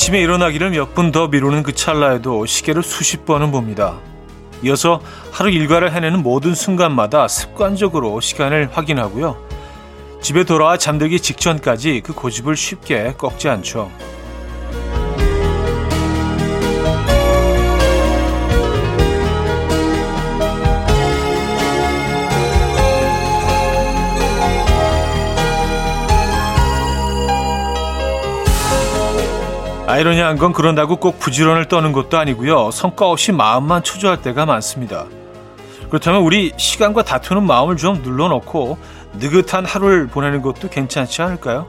아침에 일어나기를 몇 분 더 미루는 그 찰나에도 시계를 수십 번은 봅니다. 이어서 하루 일과를 해내는 모든 순간마다 습관적으로 시간을 확인하고요. 집에 돌아와 잠들기 직전까지 그 고집을 쉽게 꺾지 않죠. 아이러니한 건 그런다고 꼭 부지런을 떠는 것도 아니고요. 성과 없이 마음만 초조할 때가 많습니다. 그렇다면 우리 시간과 다투는 마음을 좀 눌러놓고 느긋한 하루를 보내는 것도 괜찮지 않을까요?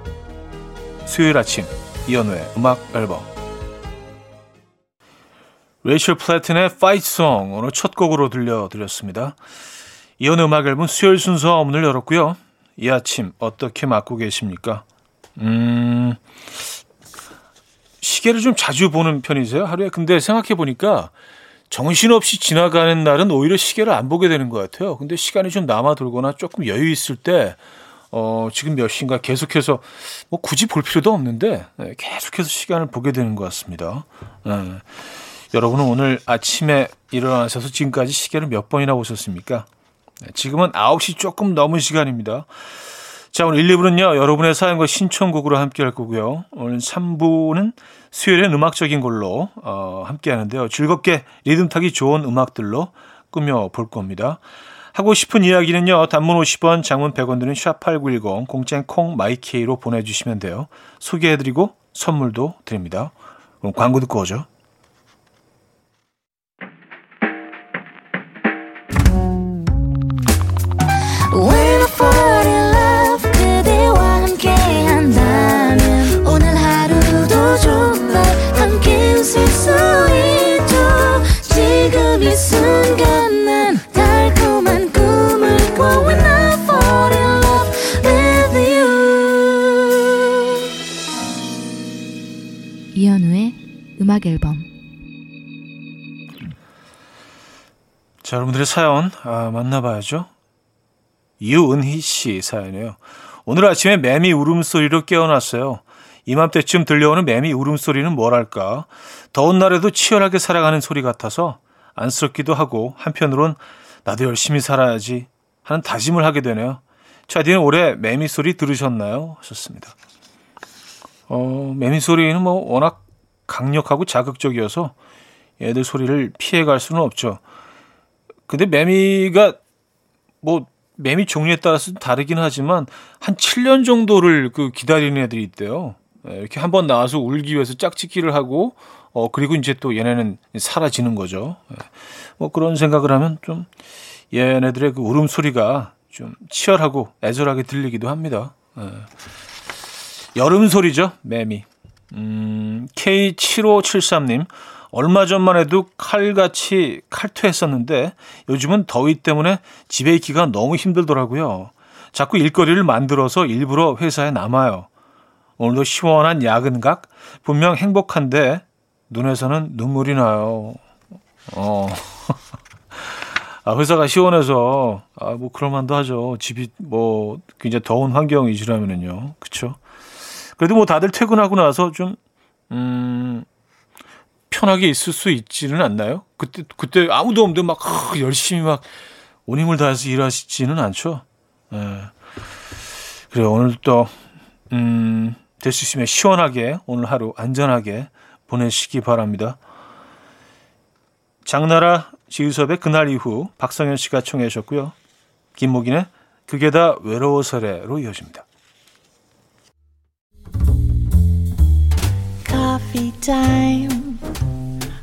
수요일 아침 이연우의 음악 앨범 레이첼 플래튼의 Fight Song 오늘 첫 곡으로 들려드렸습니다. 이연우의 음악 앨범 수요일 순서 문을 열었고요. 이 아침 어떻게 맞고 계십니까? 음... 시계를 좀 자주 보는 편이세요? 하루에? 근데 생각해 보니까 정신없이 지나가는 날은 오히려 시계를 안 보게 되는 것 같아요. 근데 시간이 좀 남아 돌거나 조금 여유 있을 때, 어, 지금 몇 시인가 계속해서, 뭐 굳이 볼 필요도 없는데, 네, 계속해서 시간을 보게 되는 것 같습니다. 네. 여러분은 오늘 아침에 일어나셔서 지금까지 시계를 몇 번이나 보셨습니까? 네, 지금은 9시 조금 넘은 시간입니다. 자, 오늘 1, 2부는요, 여러분의 사연과 신청곡으로 함께 할 거고요. 오늘 3부는 수요일엔 음악적인 걸로, 어, 함께 하는데요. 즐겁게 리듬 타기 좋은 음악들로 꾸며 볼 겁니다. 하고 싶은 이야기는요, 단문 50원, 장문 100원 드는 샵8910, 공짜인 콩 마이케이로 보내주시면 돼요. 소개해드리고 선물도 드립니다. 그럼 광고 듣고 오죠. 여러분들의 사연 아, 만나봐야죠. 유은희 씨 사연이에요. 오늘 아침에 매미 울음소리로 깨어났어요. 이맘때쯤 들려오는 매미 울음소리는 뭐랄까. 더운 날에도 치열하게 살아가는 소리 같아서 안쓰럽기도 하고 한편으론 나도 열심히 살아야지 하는 다짐을 하게 되네요. 차디는 올해 매미 소리 들으셨나요? 하셨습니다. 어, 매미 소리는 뭐 워낙 강력하고 자극적이어서 얘들 소리를 피해갈 수는 없죠. 근데 매미가 뭐 매미 종류에 따라서 다르긴 하지만 한 7년 정도를 그 기다리는 애들이 있대요. 예, 이렇게 한 번 나와서 울기 위해서 짝짓기를 하고 어 그리고 이제 또 얘네는 사라지는 거죠. 예, 뭐 그런 생각을 하면 좀 얘네들의 그 울음소리가 좀 치열하고 애절하게 들리기도 합니다. 예. 여름 소리죠, 매미. 음, K7573님, 얼마 전만 해도 칼같이 칼퇴했었는데 요즘은 더위 때문에 집에 있기가 너무 힘들더라고요. 자꾸 일거리를 만들어서 일부러 회사에 남아요. 오늘도 시원한 야근각? 분명 행복한데 눈에서는 눈물이 나요. 어. 아, 회사가 시원해서, 아, 뭐, 그럴 만도 하죠. 집이, 뭐, 굉장히 더운 환경이시라면은요. 그쵸? 그래도 뭐 다들 퇴근하고 나서 좀, 음, 편하게 있을 수 있지는 않나요? 그때, 그때 아무도 없는데 막 열심히 막 온 힘을 다해서 일하시지는 않죠. 예. 그래, 오늘 또, 음, 될 수 있으면 시원하게 오늘 하루 안전하게 보내시기 바랍니다. 장나라 지우섭의 그날 이후 박성현 씨가 청해 주셨고요. 김목인의 그게 다 외로워서래로 이어집니다. coffee.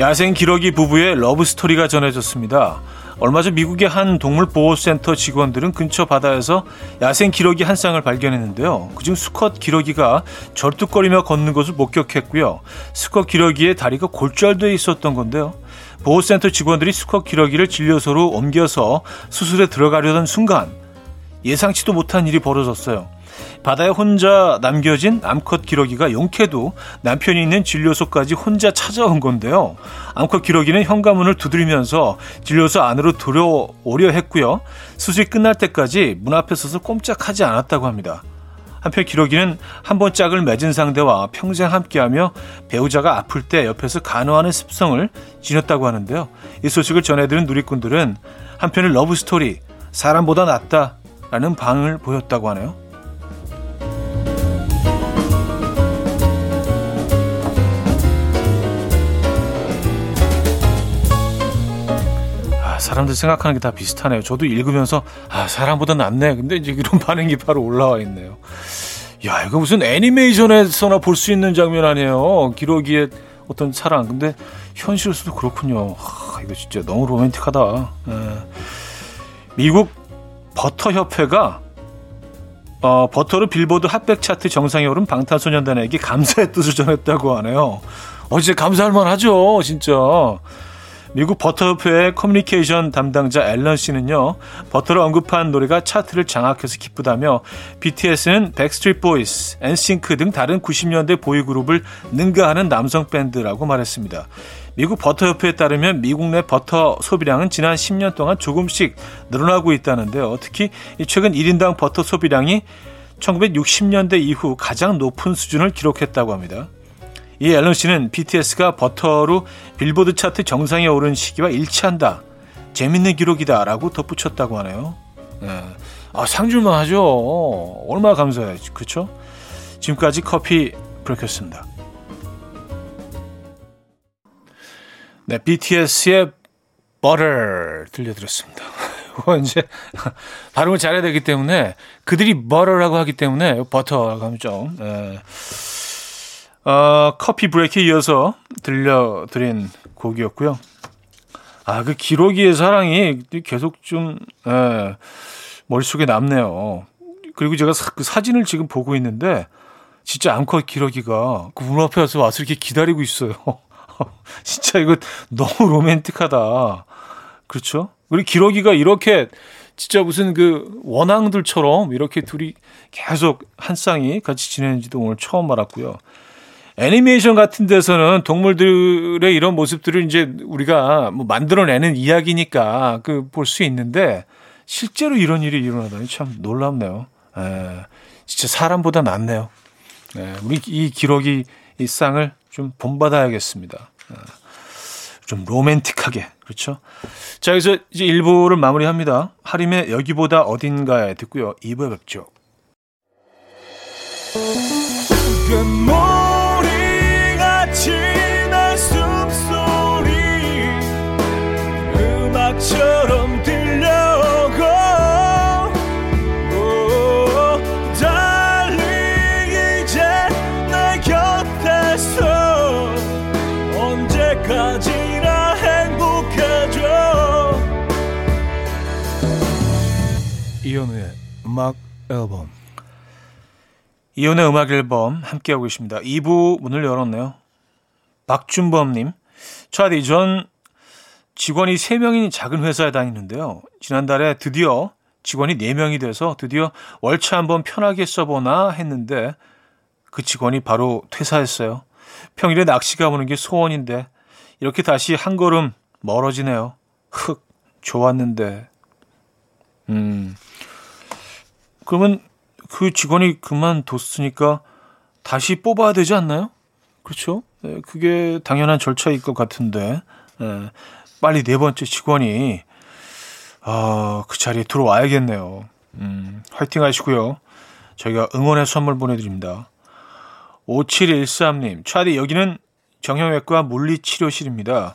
야생 기러기 부부의 러브 스토리가 전해졌습니다. 얼마 전 미국의 한 동물보호센터 직원들은 근처 바다에서 야생 기러기 한 쌍을 발견했는데요. 그중 수컷 기러기가 절뚝거리며 걷는 것을 목격했고요. 수컷 기러기의 다리가 골절돼 있었던 건데요. 보호센터 직원들이 수컷 기러기를 진료소로 옮겨서 수술에 들어가려던 순간 예상치도 못한 일이 벌어졌어요. 바다에 혼자 남겨진 암컷 기러기가 용케도 남편이 있는 진료소까지 혼자 찾아온 건데요. 암컷 기러기는 현관문을 두드리면서 진료소 안으로 들어오려 했고요. 수술이 끝날 때까지 문 앞에 서서 꼼짝하지 않았다고 합니다. 한편 기러기는 한 번 짝을 맺은 상대와 평생 함께하며 배우자가 아플 때 옆에서 간호하는 습성을 지녔다고 하는데요. 이 소식을 전해들은 누리꾼들은 한편의 러브 스토리 사람보다 낫다라는 반응을 보였다고 하네요. 사람들 생각하는 게 다 비슷하네요. 저도 읽으면서 아 사람보다 낫네. 근데 이제 이런 반응이 바로 올라와 있네요. 야 이거 무슨 애니메이션에서나 볼 수 있는 장면 아니에요. 기러기의 어떤 사랑. 근데 현실에서도 그렇군요. 아, 이거 진짜 너무 로맨틱하다. 에. 예. 미국 버터 협회가 어, 버터로 빌보드 핫백 차트 정상에 오른 방탄소년단에게 감사의 뜻을 전했다고 하네요. 어, 진짜 감사할 만하죠, 진짜. 미국 버터협회의 커뮤니케이션 담당자 앨런 씨는요, 버터를 언급한 노래가 차트를 장악해서 기쁘다며 BTS는 백스트리트 보이스, 엔싱크 등 다른 90년대 보이그룹을 능가하는 남성 밴드라고 말했습니다. 미국 버터협회에 따르면 미국 내 버터 소비량은 지난 10년 동안 조금씩 늘어나고 있다는데요. 특히 최근 1인당 버터 소비량이 1960년대 이후 가장 높은 수준을 기록했다고 합니다. 이 앨런 씨는 BTS가 버터로 빌보드 차트 정상에 오른 시기와 일치한다. 재밌는 기록이다 라고 덧붙였다고 하네요. 네. 아, 상줄만 하죠. 얼마나 감사해. 그렇죠? 지금까지 커피 브레이크였습니다. 네, BTS의 Butter 들려드렸습니다. 이제 발음을 잘해야 되기 때문에 그들이 Butter라고 하기 때문에 버터라고 하면 좀 에, 어, 커피 브레이크에 이어서 들려드린 곡이었고요. 아, 그 기러기의 사랑이 계속 좀, 예, 머릿속에 남네요. 그리고 제가 사, 그 사진을 지금 보고 있는데, 진짜 암컷 기러기가 그 문 앞에 와서 와서 이렇게 기다리고 있어요. 진짜 이거 너무 로맨틱하다. 그렇죠? 우리 기러기가 이렇게 진짜 무슨 그 원앙들처럼 이렇게 둘이 계속 한 쌍이 같이 지내는지도 오늘 처음 알았고요. 애니메이션 같은 데서는 동물들의 이런 모습들을 이제 우리가 뭐 만들어내는 이야기니까 그 볼 수 있는데 실제로 이런 일이 일어나다니 참 놀랍네요. 에, 예, 진짜 사람보다 낫네요. 에, 예, 우리 이 기록이 이 쌍을 좀 본받아야겠습니다. 에, 예, 좀 로맨틱하게 그렇죠. 자 여기서 이제 1부를 마무리합니다. 하림의 여기보다 어딘가에 듣고요. 2부에 뵙죠. 이현우의 음악 앨범 이혼의 음악 앨범 함께하고 있습니다. 2부 문을 열었네요. 박준범님, 차디, 전 직원이 3명인 작은 회사에 다니는데요. 지난달에 드디어 직원이 4명이 돼서 드디어 월차 한번 편하게 써보나 했는데 그 직원이 바로 퇴사했어요. 평일에 낚시 가보는 게 소원인데 이렇게 다시 한 걸음 멀어지네요. 흑, 좋았는데. 음. 그러면 그 직원이 그만뒀으니까 다시 뽑아야 되지 않나요? 그렇죠? 네, 그게 당연한 절차일 것 같은데. 네. 빨리 네 번째 직원이 아, 그 자리에 들어와야겠네요. 음, 화이팅 하시고요. 저희가 응원의 선물 보내드립니다. 5713님, 차디, 여기는 정형외과 물리치료실입니다.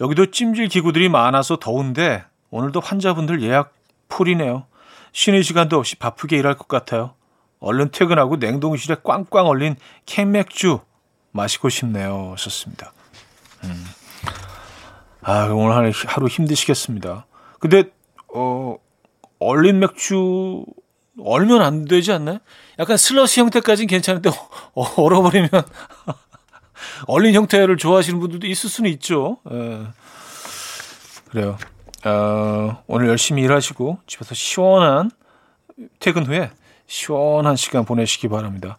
여기도 찜질 기구들이 많아서 더운데, 오늘도 환자분들 예약 풀이네요. 쉬는 시간도 없이 바쁘게 일할 것 같아요. 얼른 퇴근하고 냉동실에 꽝꽝 얼린 캔맥주 마시고 싶네요. 썼습니다. 음. 아, 오늘 하루 힘드시겠습니다. 근데 어 얼린 맥주 얼면 안 되지 않나요? 약간 슬러시 형태까지는 괜찮은데 어, 얼어버리면 얼린 형태를 좋아하시는 분들도 있을 수는 있죠. 예. 그래요. 어, 오늘 열심히 일하시고 집에서 시원한 퇴근 후에 시원한 시간 보내시기 바랍니다.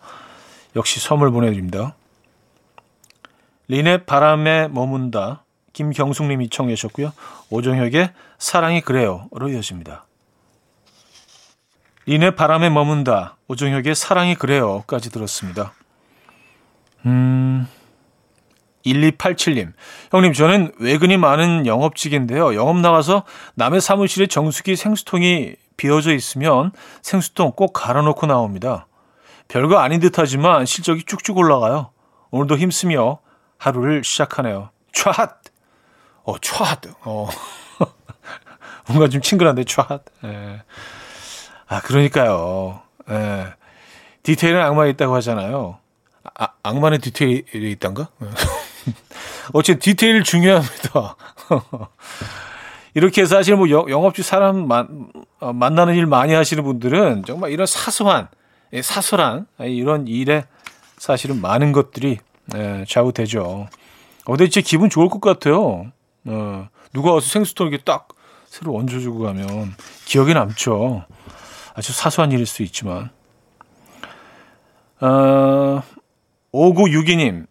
역시 선물 보내드립니다. 린의 바람에 머문다. 김경숙님이 청해 주셨고요. 오정혁의 사랑이 그래요로 이어집니다. 린의 바람에 머문다. 오정혁의 사랑이 그래요까지 들었습니다. 음, 1287님. 형님, 저는 외근이 많은 영업직인데요. 영업 나가서 남의 사무실에 정수기 생수통이 비어져 있으면 생수통 꼭 갈아놓고 나옵니다. 별거 아닌 듯 하지만 실적이 쭉쭉 올라가요. 오늘도 힘쓰며 하루를 시작하네요. 촤! 어, 촤! 어. 뭔가 좀 친근한데, 촤! 예. 아, 그러니까요. 예. 디테일은 악마에 있다고 하잖아요. 아, 악마는 디테일이 있단가? 어쨌든 디테일 중요합니다. 이렇게 사실 뭐 영업주 사람 만, 어, 만나는 일 많이 하시는 분들은 정말 이런 사소한, 예, 사소한 이런 일에 사실은 많은 것들이 예, 좌우되죠. 어, 근데 진짜 기분 좋을 것 같아요. 어, 누가 와서 생수통 이렇게 딱 새로 얹어주고 가면 기억에 남죠. 아주 사소한 일일 수 있지만. 어, 5962님,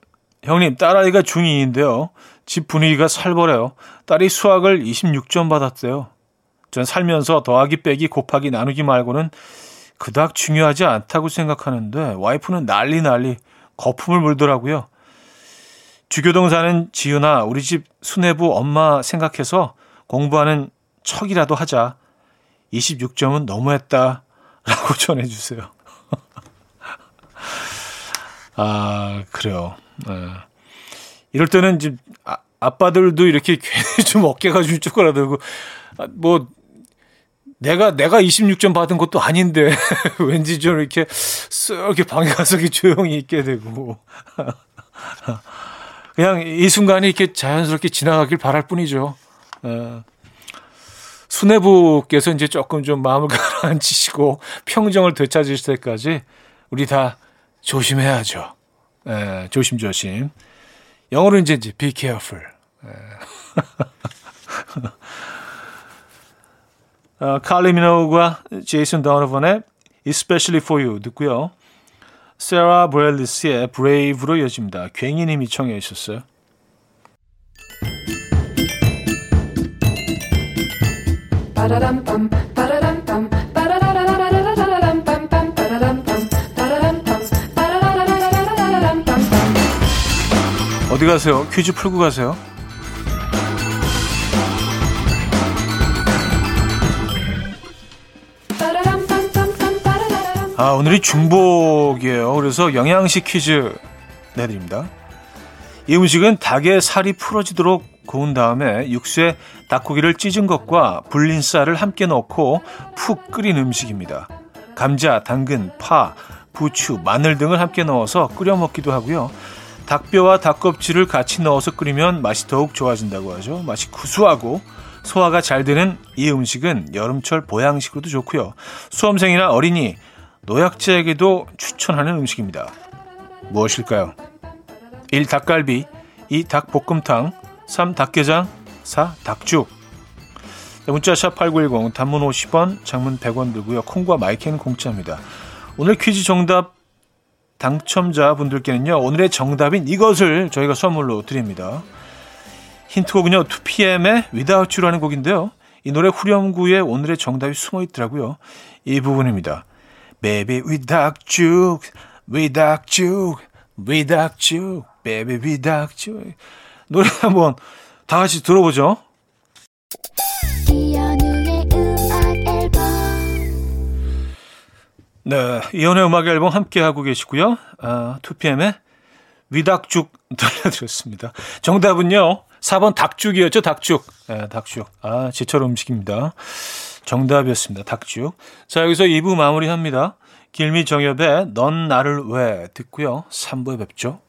형님, 딸아이가 중2인데요. 집 분위기가 살벌해요. 딸이 수학을 26점 받았대요. 전 살면서 더하기 빼기 곱하기 나누기 말고는 그닥 중요하지 않다고 생각하는데 와이프는 난리 난리 거품을 물더라고요. 주교동 사는 지윤아 우리 집 수뇌부 엄마 생각해서 공부하는 척이라도 하자. 26점은 너무했다. 라고 전해주세요. 아, 그래요. 네. 이럴 때는 이제 아, 아빠들도 이렇게 괜히 좀 어깨가 좀 쪼그라들고, 아, 뭐, 내가, 내가 26점 받은 것도 아닌데, 왠지 좀 이렇게 쓱 가서 조용히 있게 되고. 그냥 이 순간이 이렇게 자연스럽게 지나가길 바랄 뿐이죠. 어. 수뇌부께서 이제 조금 좀 마음을 가라앉히시고 평정을 되찾으실 때까지 우리 다 조심해야죠. 예, 조심조심. 영어로 이제, be careful. 칼리 미노우가 제이슨 더너번의 Especially for You 듣고요. 세라 브렐리스의 Brave로 이어집니다. 괭이님이 청해 주셨어요. 어디 가세요? 퀴즈 풀고 가세요. 아, 오늘이 중복이에요. 그래서 영양식 퀴즈 내드립니다. 이 음식은 닭의 살이 풀어지도록 고운 다음에 육수에 닭고기를 찢은 것과 불린 쌀을 함께 넣고 푹 끓인 음식입니다. 감자, 당근, 파, 부추, 마늘 등을 함께 넣어서 끓여 먹기도 하고요. 닭뼈와 닭껍질을 같이 넣어서 끓이면 맛이 더욱 좋아진다고 하죠. 맛이 구수하고 소화가 잘 되는 이 음식은 여름철 보양식으로도 좋고요. 수험생이나 어린이, 노약자에게도 추천하는 음식입니다. 무엇일까요? 1. 닭갈비 2. 닭볶음탕 3. 닭게장 4. 닭죽 문자 샵 8910 단문 50원 장문 100원 들고요. 콩과 마이크는 공짜입니다. 오늘 퀴즈 정답 당첨자분들께는요. 오늘의 정답인 이것을 저희가 선물로 드립니다. 힌트곡은요. 2PM의 Without You라는 곡인데요. 이 노래 후렴구에 오늘의 정답이 숨어 있더라고요. 이 부분입니다. Baby without you, without you, without you, baby without you. 노래 한번 다 같이 들어보죠. 네, 이연의 음악 앨범 함께 하고 계시고요. 아, 2PM의 위닭죽 들려드렸습니다. 정답은요. 4번 닭죽이었죠, 닭죽. 네, 닭죽. 아, 제철 음식입니다. 정답이었습니다. 닭죽. 자, 여기서 2부 마무리합니다. 길미 정엽의 넌 나를 왜 듣고요. 3부에 뵙죠.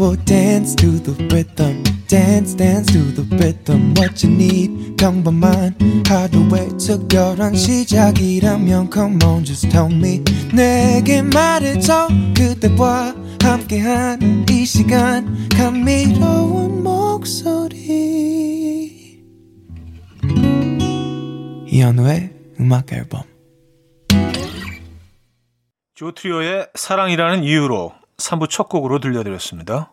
go dance to the rhythm dance dance to the rhythm what you need. 평범한 하루의 특별한 시작이라면 come on just tell me. 내게 말해줘. 그대와 함께한 이 시간. 감미로운 목소리. 이현우의 음악 앨범. 조트리오의 사랑이라는 이유로 3부 첫 곡으로 들려드렸습니다.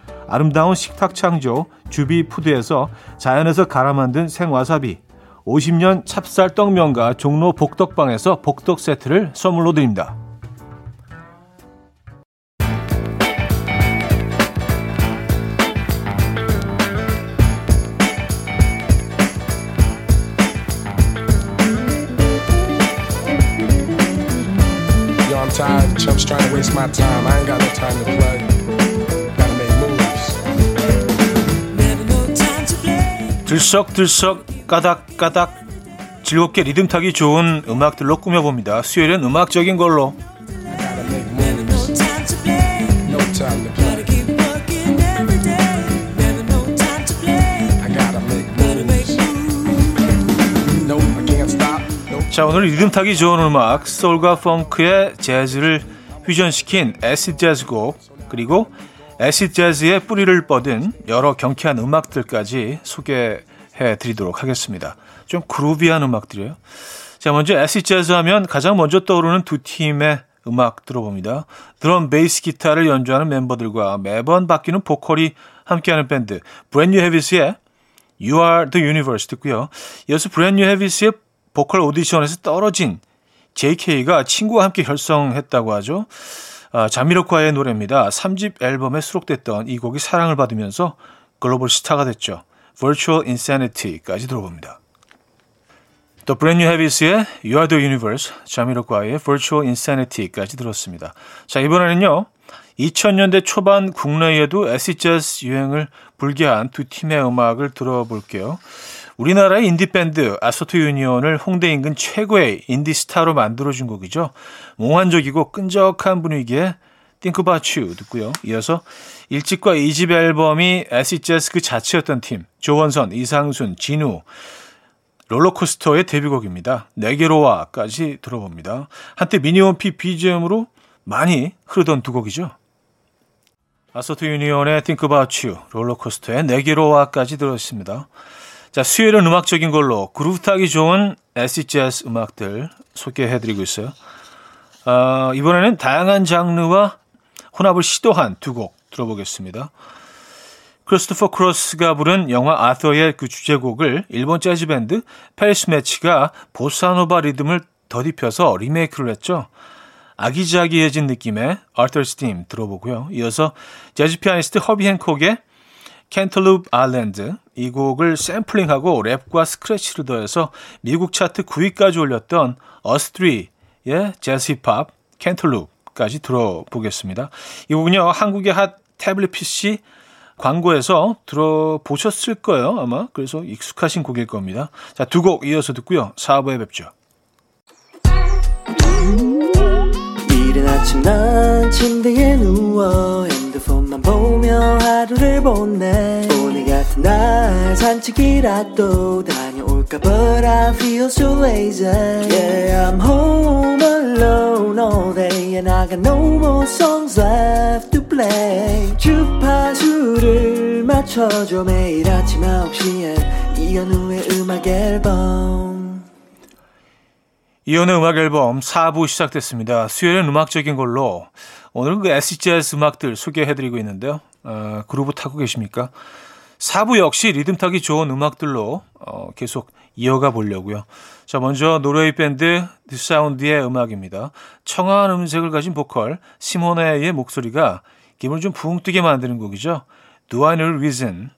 아름다운 식탁 창조 주비푸드에서 자연에서 갈아 만든 생와사비, 50년 찹쌀 떡면과 종로 복덕방에서 복덕 세트를 선물로 드립니다. Chumps trying to waste my time. I ain't got no time to play. 들썩들썩 까닥까닥 즐겁게 리듬 타기 좋은 음악들로 꾸며봅니다. 수요일은 음악적인 걸로. 자 오늘 리듬 타기 좋은 음악 소울과 펑크의 재즈를 퓨전시킨 acid 재즈곡 그리고 acid 재즈의 뿌리를 뻗은 여러 경쾌한 음악들까지 소개해 드리도록 하겠습니다. 좀 groovy한 음악들이에요. 자 먼저 acid 재즈 하면 가장 먼저 떠오르는 두 팀의 음악 들어봅니다. 드럼, 베이스, 기타를 연주하는 멤버들과 매번 바뀌는 보컬이 함께하는 밴드 브랜뉴 헤비스의 You Are The Universe 듣고요. 이어서 브랜뉴 헤비스의 보컬 오디션에서 떨어진 JK가 친구와 함께 결성했다고 하죠. 아, 자미로콰이의 노래입니다. 3집 앨범에 수록됐던 이 곡이 사랑을 받으면서 글로벌 스타가 됐죠. Virtual Insanity까지 들어봅니다. 또 브랜뉴 헤비스의 You Are The Universe, 자미로콰이의 Virtual Insanity까지 들었습니다. 자 이번에는요. 2000년대 초반 국내에도 acid 재즈 유행을 불게 한 두 팀의 음악을 들어볼게요. 우리나라의 인디밴드 아소토 유니온을 홍대 인근 최고의 인디 스타로 만들어준 곡이죠. 몽환적이고 끈적한 분위기의 Think About You 듣고요. 이어서 1집과 2집 앨범이 재즈 그 자체였던 팀 조원선, 이상순, 진우 롤러코스터의 데뷔곡입니다. 내게로 와까지 들어봅니다. 한때 미니홈피 BGM으로 많이 흐르던 두 곡이죠. 아소토 유니온의 Think About You, 롤러코스터의 내게로 와까지 들었습니다. 자, 수요일은 음악적인 걸로 그루브 타기 좋은 acid 재즈 음악들 소개해드리고 있어요. 어, 이번에는 다양한 장르와 혼합을 시도한 두 곡 들어보겠습니다. 크리스토퍼 크로스가 부른 영화 아서의 그 주제곡을 일본 재즈 밴드 패리스 매치가 보사노바 리듬을 덧입혀서 리메이크를 했죠. 아기자기해진 느낌의 Arthur's Theme 들어보고요. 이어서 재즈 피아니스트 허비 행콕의 Cantaloupe Island 이 곡을 샘플링하고 랩과 스크래치를 더해서 미국 차트 9위까지 올렸던 어스트리의 재즈 힙합 Cantaloop까지 들어보겠습니다. 이 곡은요, 한국의 한 태블릿 PC 광고에서 들어보셨을 거예요, 아마. 그래서 익숙하신 곡일 겁니다. 자, 두 곡 이어서 듣고요. 4부에 뵙죠. 이른 아침 난 침대에 누워 핸드폰만 보며 하루를 보내 날 산책이라도 다녀올까 But I feel so lazy Yeah I'm home alone all day And I got no more songs left to play 주파수를 맞춰줘 매일 아침 9시에 이현우의 음악 앨범 이연의 음악 앨범 4부 시작됐습니다. 수요일은 음악적인 걸로 오늘은 그 재즈 음악들 소개해드리고 있는데요. 어, 그루브 타고 계십니까? 4부 역시 리듬 타기 좋은 음악들로 어, 계속 이어가 보려고요. 자, 먼저 노르웨이 밴드 디사운드의 음악입니다. 청아한 음색을 가진 보컬 시모네의 목소리가 기분을 좀 붕 뜨게 만드는 곡이죠. Do I Need a Reason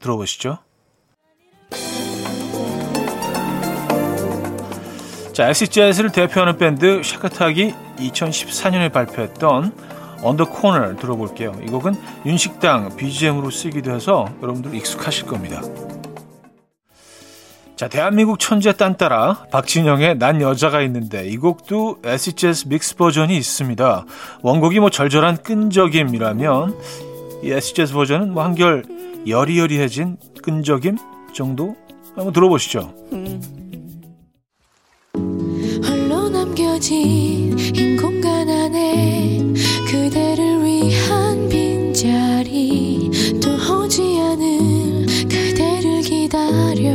들어보시죠. 자, 재즈를 대표하는 밴드 샤카탁이 2014년에 발표했던 On The Corner를 들어볼게요. 이 곡은 윤식당 BGM으로 쓰기도 해서 여러분들 익숙하실 겁니다. 자, 대한민국 천재 딴따라 박진영의 난 여자가 있는데 이 곡도 재즈 믹스 버전이 있습니다. 원곡이 뭐 절절한 끈적임이라면 이 재즈 버전은 뭐 한결 여리여리해진 끈적임 정도 한번 들어보시죠. 홀로 남겨진 흰 공간 안에 그대를 위한 빈자리 또 오지 않을 그대를 기다려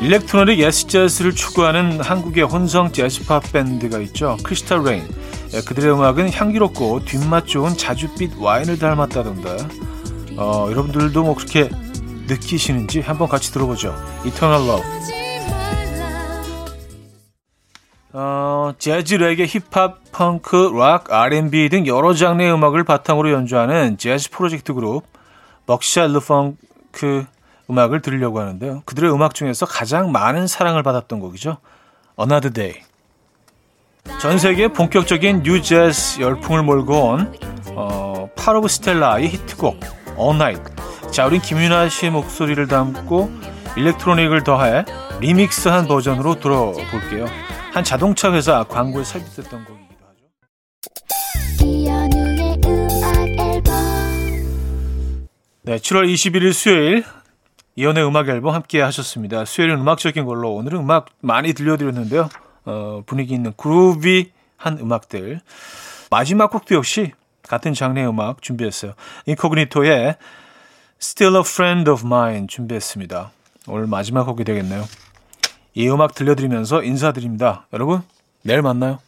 electronic acid 재즈를 추구하는 한국의 혼성 재즈팝 밴드가 있죠. 크리스탈 레인. 예, 그들의 음악은 향기롭고 뒷맛 좋은 자줏빛 와인을 닮았다던데. 어, 여러분들도 뭐 그렇게 느끼시는지 한번 같이 들어보죠. Eternal. 어, 재즈, 레게, 힙합, 펑크, 락, R&B 등 여러 장르의 음악을 바탕으로 연주하는 재즈 프로젝트 그룹 벅샤 르펑크 음악을 들으려고 하는데요. 그들의 음악 중에서 가장 많은 사랑을 받았던 곡이죠. Another Day. 전 세계 본격적인 nu 재즈 열풍을 몰고 온 어, 파로브 스텔라의 히트곡 All Night. 자, 우린 김윤아 씨의 목소리를 담고 electronic을 더해 리믹스한 버전으로 들어볼게요. 한 자동차 회사 광고에 삽입됐던 곡이기도 하죠. 네, 7월 21일 수요일 이연의 음악 앨범 함께 하셨습니다. 수요일은 음악적인 걸로 오늘은 음악 많이 들려드렸는데요. 어, 분위기 있는 그루비한 음악들. 마지막 곡도 역시 같은 장르의 음악 준비했어요. 인코그니토의 Still a Friend of Mine 준비했습니다. 오늘 마지막 곡이 되겠네요. 이 음악 들려드리면서 인사드립니다. 여러분, 내일 만나요.